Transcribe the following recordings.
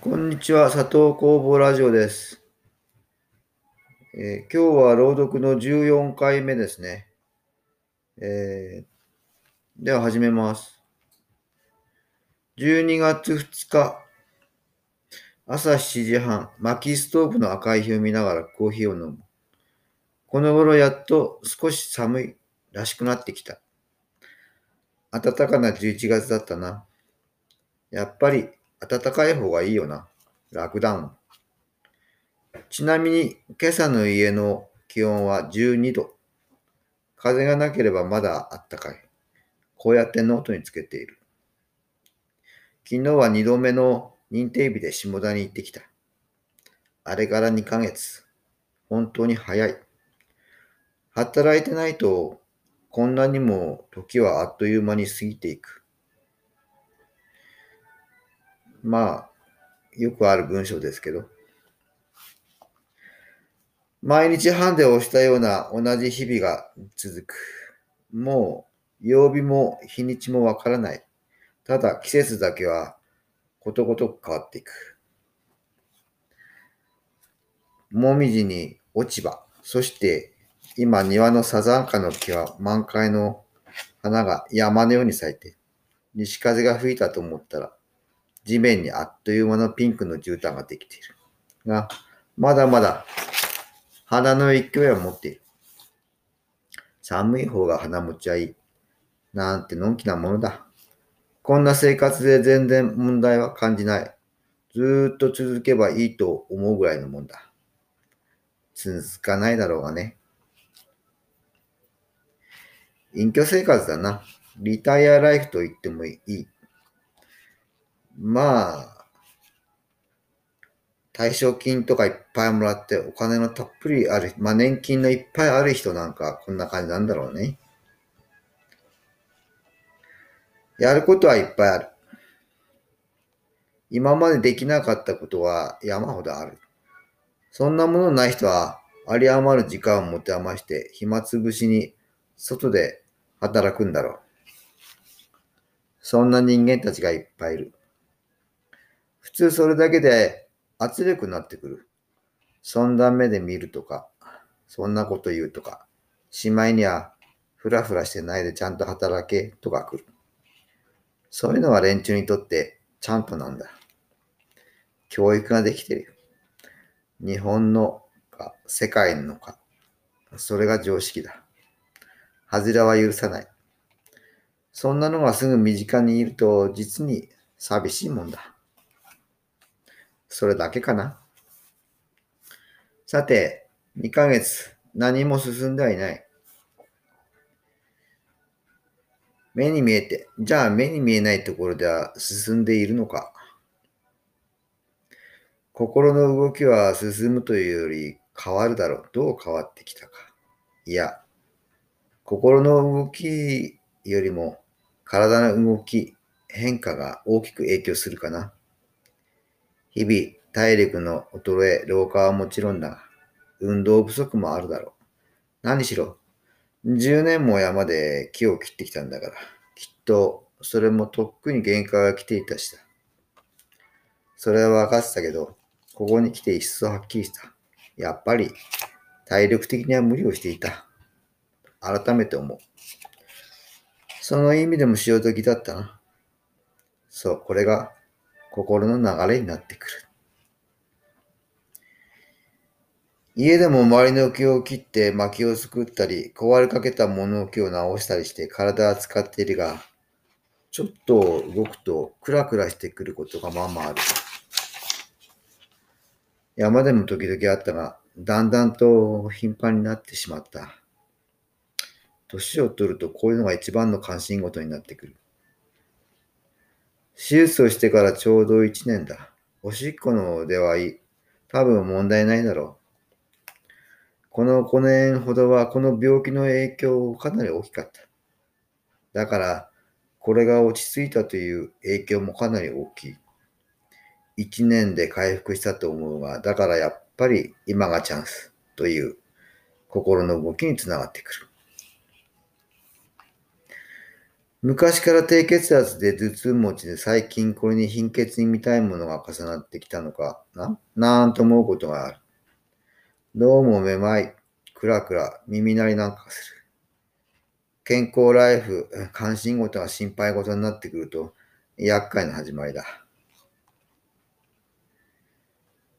こんにちは、佐藤工房ラジオです、えー今日は朗読の14回目ですね。えーでは始めます。12月2日、朝7時半、薪ストーブの赤い火を見ながらコーヒーを飲む。この頃やっと少し寒いらしくなってきた。暖かな11月だったな。やっぱり暖かい方がいいよな。楽だもん。ちなみに今朝の家の気温は12度。風がなければまだ暖かい。こうやってノートにつけている。昨日は2度目の認定日で下田に行ってきた。あれから2ヶ月。本当に早い。働いてないと、こんなにも時はあっという間に過ぎていく。まあ、よくある文章ですけど。毎日半で押したような同じ日々が続く。もう、曜日も日にちもわからない。ただ季節だけはことごとく変わっていく。もみじに落ち葉。そして今庭のサザンカの木は満開の花が山のように咲いて、西風が吹いたと思ったら地面にあっという間のピンクの絨毯ができている。が、まだまだ花の勢いは持っている。寒い方が花持ちはいい。なんてのんきなものだ。こんな生活で全然問題は感じない。ずーっと続けばいいと思うぐらいのもんだ。続かないだろうがね。隠居生活だな。リタイアライフと言ってもいい。まあ、退職金とかいっぱいもらってお金のたっぷりある、まあ年金のいっぱいある人なんかこんな感じなんだろうね。やることはいっぱいある。今までできなかったことは山ほどある。そんなものない人は有り余る時間を持て余して暇つぶしに外で働くんだろう。そんな人間たちがいっぱいいる。普通それだけで圧力になってくる。そんな目で見るとか、そんなこと言うとか、しまいにはふらふらしてないでちゃんと働けとか来る。そういうのは連中にとってちゃんとなんだ。教育ができてるよ。日本のか世界のか、それが常識だ。外れは許さない。そんなのがすぐ身近にいると実に寂しいもんだ。それだけかな。さて、2ヶ月何も進んではいない。目に見えて、じゃあ目に見えないところでは進んでいるのか。心の動きは進むというより変わるだろう。どう変わってきたか。いや、心の動きよりも体の動き、変化が大きく影響するかな。日々、体力の衰え、老化はもちろんだ、運動不足もあるだろう。何しろ、10年も山で木を切ってきたんだから、きっとそれもとっくに限界が来ていたしだ。それは分かってたけど、ここに来て一層はっきりした。やっぱり体力的には無理をしていた。改めて思う。その意味でも潮時だったな。そう、これが心の流れになってくる。家でも周りの木を切って薪を作ったり、壊れかけた物置を直したりして体は使っているが、ちょっと動くとクラクラしてくることがまあまあある。山でも時々あったが、だんだんと頻繁になってしまった。年を取るとこういうのが一番の関心事になってくる。手術をしてからちょうど1年だ。おしっこの出はいい。多分問題ないだろう。この5年ほどはこの病気の影響かなり大きかった。だから、これが落ち着いたという影響もかなり大きい。1年で回復したと思うが、だからやっぱり今がチャンスという心の動きにつながってくる。昔から低血圧で頭痛持ちで最近これに貧血に見たいものが重なってきたのかな？なんと思うことがある。どうもめまい、くらくら、耳鳴りなんかする。健康ライフ、関心事が心配事になってくると、厄介な始まりだ。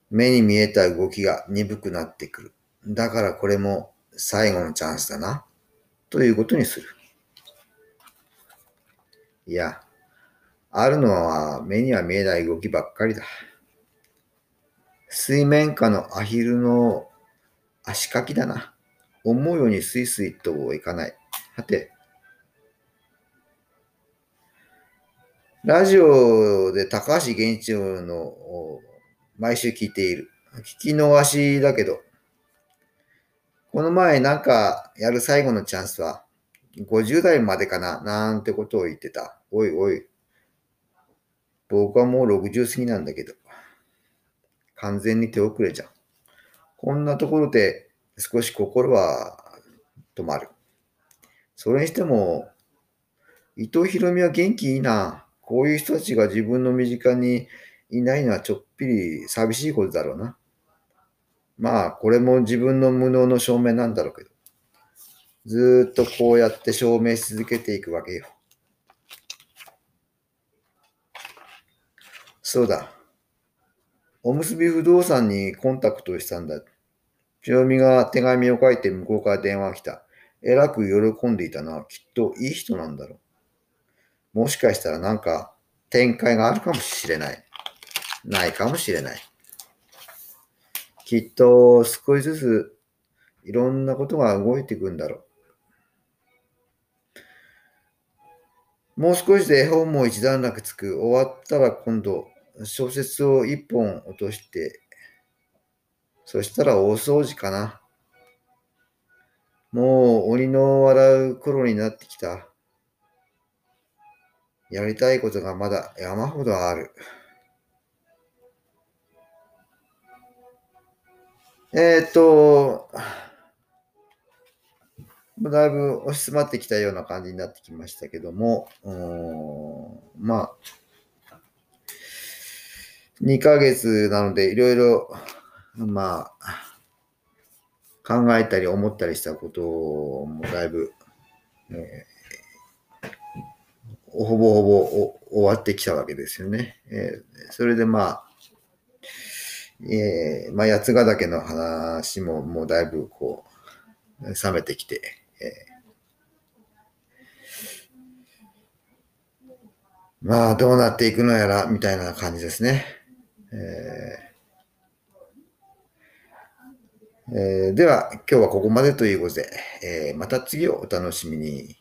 目に見えた動きが鈍くなってくる。だからこれも最後のチャンスだな。ということにする。いや、あるのは目には見えない動きばっかりだ。水面下のアヒルの足かきだな。思うようにスイスイといかない。はて、ラジオで高橋源一郎の毎週聞いている。聞き逃しだけど、この前なんかやる最後のチャンスは50代までかななんてことを言ってた。おいおい。僕はもう60過ぎなんだけど。完全に手遅れじゃん。こんなところで少し心は止まる。それにしても、伊藤博美は元気いいな。こういう人たちが自分の身近にいないのはちょっぴり寂しいことだろうな。まあ、これも自分の無能の証明なんだろうけど。ずっとこうやって証明し続けていくわけよ。そうだ。おむすび不動産にコンタクトしたんだ。ひろみが手紙を書いて向こうから電話が来た。えらく喜んでいたな。きっといい人なんだろう。もしかしたらなんか展開があるかもしれない。ないかもしれない。きっと少しずついろんなことが動いていくんだろう。もう少しで絵本も一段落つく。終わったら今度小説を一本落として、そしたら大掃除かな。もう鬼の笑う頃になってきた。やりたいことがまだ山ほどある。えっ、と、だいぶ押し詰まってきたような感じになってきましたけども、まあ、2ヶ月なのでいろいろ、まあ、考えたり思ったりしたこともだいぶ、えー、ほぼほぼ終わってきたわけですよね。えー、それでまあ、えー、まあ、八ヶ岳の話ももうだいぶこう、冷めてきて、えー、まあ、どうなっていくのやら、みたいな感じですね。えーえ、では、今日はここまでということで、えー、また次をお楽しみに。